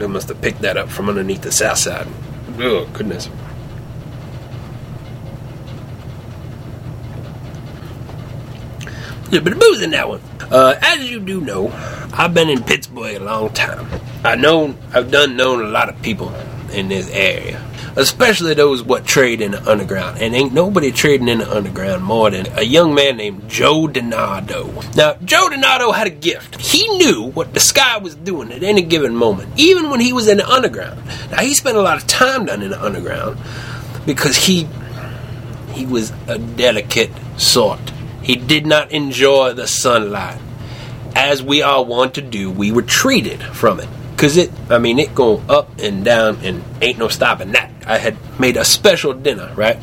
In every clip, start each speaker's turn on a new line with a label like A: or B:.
A: They must have picked that up from underneath the south side. Oh, goodness. Yeah, but the booze in that one. Uh, as you do know, I've been in Pittsburgh a long time. I know I've done known a lot of people in this area, especially those what trade in the underground. And ain't nobody trading in the underground more than a young man named Joe Donato. Now, Joe Donato had a gift. He knew what the sky was doing at any given moment, even when he was in the underground. Now, he spent a lot of time down in the underground because he he was a delicate sort. He did not enjoy the sunlight. As we all want to do, we retreated from it. Cause it, I mean, it go up and down and ain't no stopping that. I had made a special dinner, right?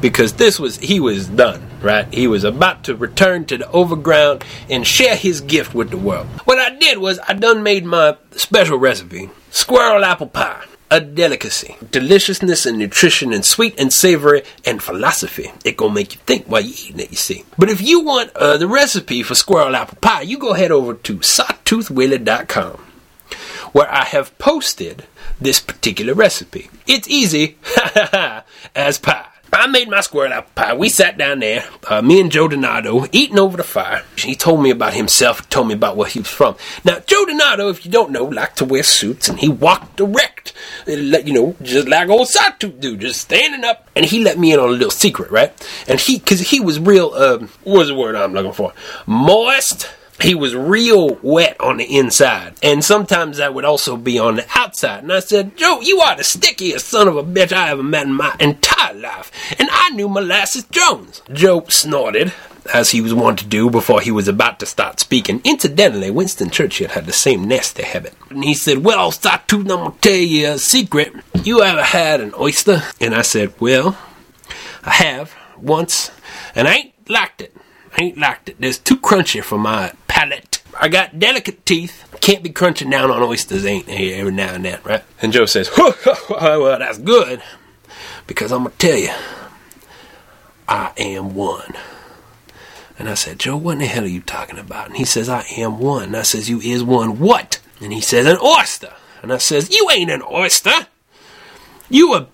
A: Because this was, he was done, right? He was about to return to the overground and share his gift with the world. What I did was I done made my special recipe, squirrel apple pie a delicacy. Deliciousness and nutrition and sweet and savory and philosophy. It gonna make you think while you eating it, you see. But if you want uh, the recipe for squirrel apple pie, you go head over to sawtoothwillie.com where I have posted this particular recipe. It's easy as pie. I made my squirrel apple pie. We sat down there, uh, me and Joe Donato, eating over the fire. He told me about himself, told me about where he was from. Now, Joe Donato, if you don't know, liked to wear suits, and he walked erect, you know, just like old Sawtooth dude, just standing up. And he let me in on a little secret, right? And he, because he was real, um, what's the word I'm looking for? Moist he was real wet on the inside, and sometimes that would also be on the outside. And I said, Joe, you are the stickiest son of a bitch I ever met in my entire life, and I knew Molasses Jones. Joe snorted, as he was wont to do before he was about to start speaking. Incidentally, Winston Churchill had the same nasty habit. And he said, Well, Sawtooth, I'm going to tell you a secret. You ever had an oyster? And I said, Well, I have once, and I ain't liked it. Ain't liked it. It's too crunchy for my palate. I got delicate teeth. Can't be crunching down on oysters, ain't here every now and then, right? And Joe says, well, that's good. Because I'm to tell you, I am one. And I said, Joe, what in the hell are you talking about? And he says, I am one. And I says, you is one what? And he says, an oyster. And I says, you ain't an oyster. You a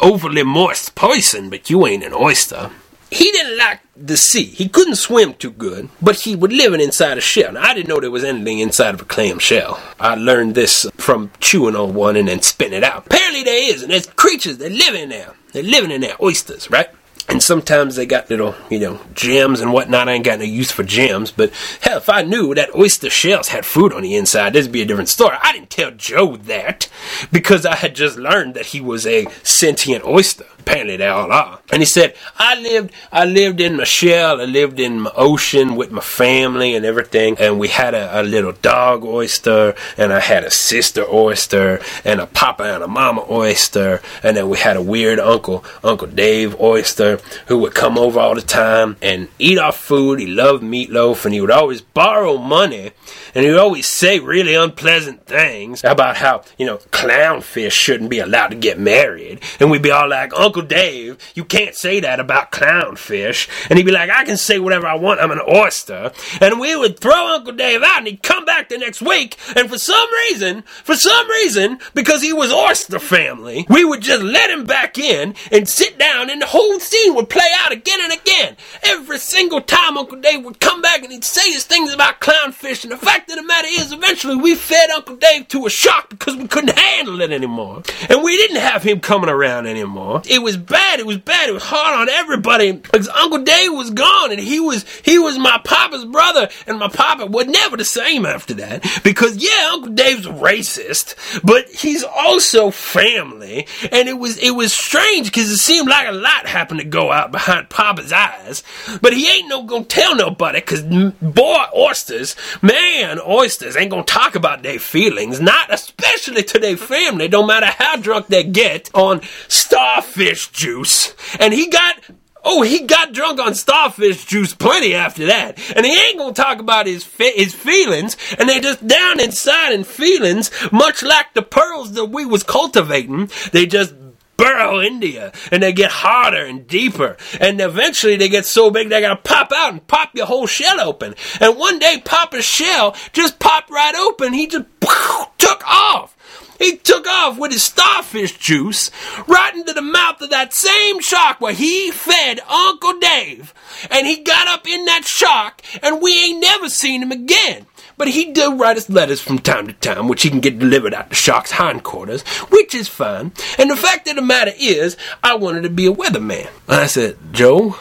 A: overly moist person, but you ain't an oyster. He didn't like the sea. He couldn't swim too good, but he was living inside a shell. Now, I didn't know there was anything inside of a clam shell. I learned this from chewing on one and then spitting it out. Apparently there is, and there's creatures that live in there. They're living in there, oysters, right? And sometimes they got little, you know, gems and whatnot. I ain't got no use for gems, but hell, if I knew that oyster shells had food on the inside, this would be a different story. I didn't tell Joe that because I had just learned that he was a sentient oyster. Apparently they all are. And he said, I lived, I lived in my shell, I lived in my ocean with my family and everything. And we had a, a little dog oyster, and I had a sister oyster, and a papa and a mama oyster. And then we had a weird uncle, Uncle Dave oyster, who would come over all the time and eat our food. He loved meatloaf, and he would always borrow money, and he would always say really unpleasant things about how, you know, clownfish shouldn't be allowed to get married. And we'd be all like, Uncle Dave, you can't say that about clownfish. And he'd be like, I can say whatever I want, I'm an oyster. And we would throw Uncle Dave out and he'd come back the next week. And for some reason, for some reason, because he was oyster family, we would just let him back in and sit down and the whole would play out again and again. Every single time Uncle Dave would come back and he'd say his things about clownfish. And the fact of the matter is, eventually we fed Uncle Dave to a shark because we couldn't handle it anymore. And we didn't have him coming around anymore. It was bad. It was bad. It was hard on everybody because Uncle Dave was gone and he was he was my papa's brother and my papa was never the same after that because yeah, Uncle Dave's racist, but he's also family and it was it was strange because it seemed like a lot happened to go out behind Papa's eyes, but he ain't no gonna tell nobody because boy oysters, man oysters ain't gonna talk about their feelings, not especially to their family, no matter how drunk they get on starfish starfish juice, and he got Oh, he got drunk on starfish juice plenty after that. And he ain't gonna talk about his his feelings, and they just down inside in feelings, much like the pearls that we was cultivating. They just burrow you, and they get harder and deeper, and eventually they get so big they gotta pop out and pop your whole shell open. And one day Papa's shell just popped right open. He just took off He took off with his starfish juice right into the mouth of that same shark where he fed Uncle Dave. And he got up in that shark, and we ain't never seen him again. But he do write us letters from time to time, which he can get delivered out the shark's hindquarters, which is fine. And the fact of the matter is, I wanted to be a weatherman. And I said, Joe,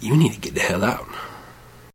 A: you need to get the hell out.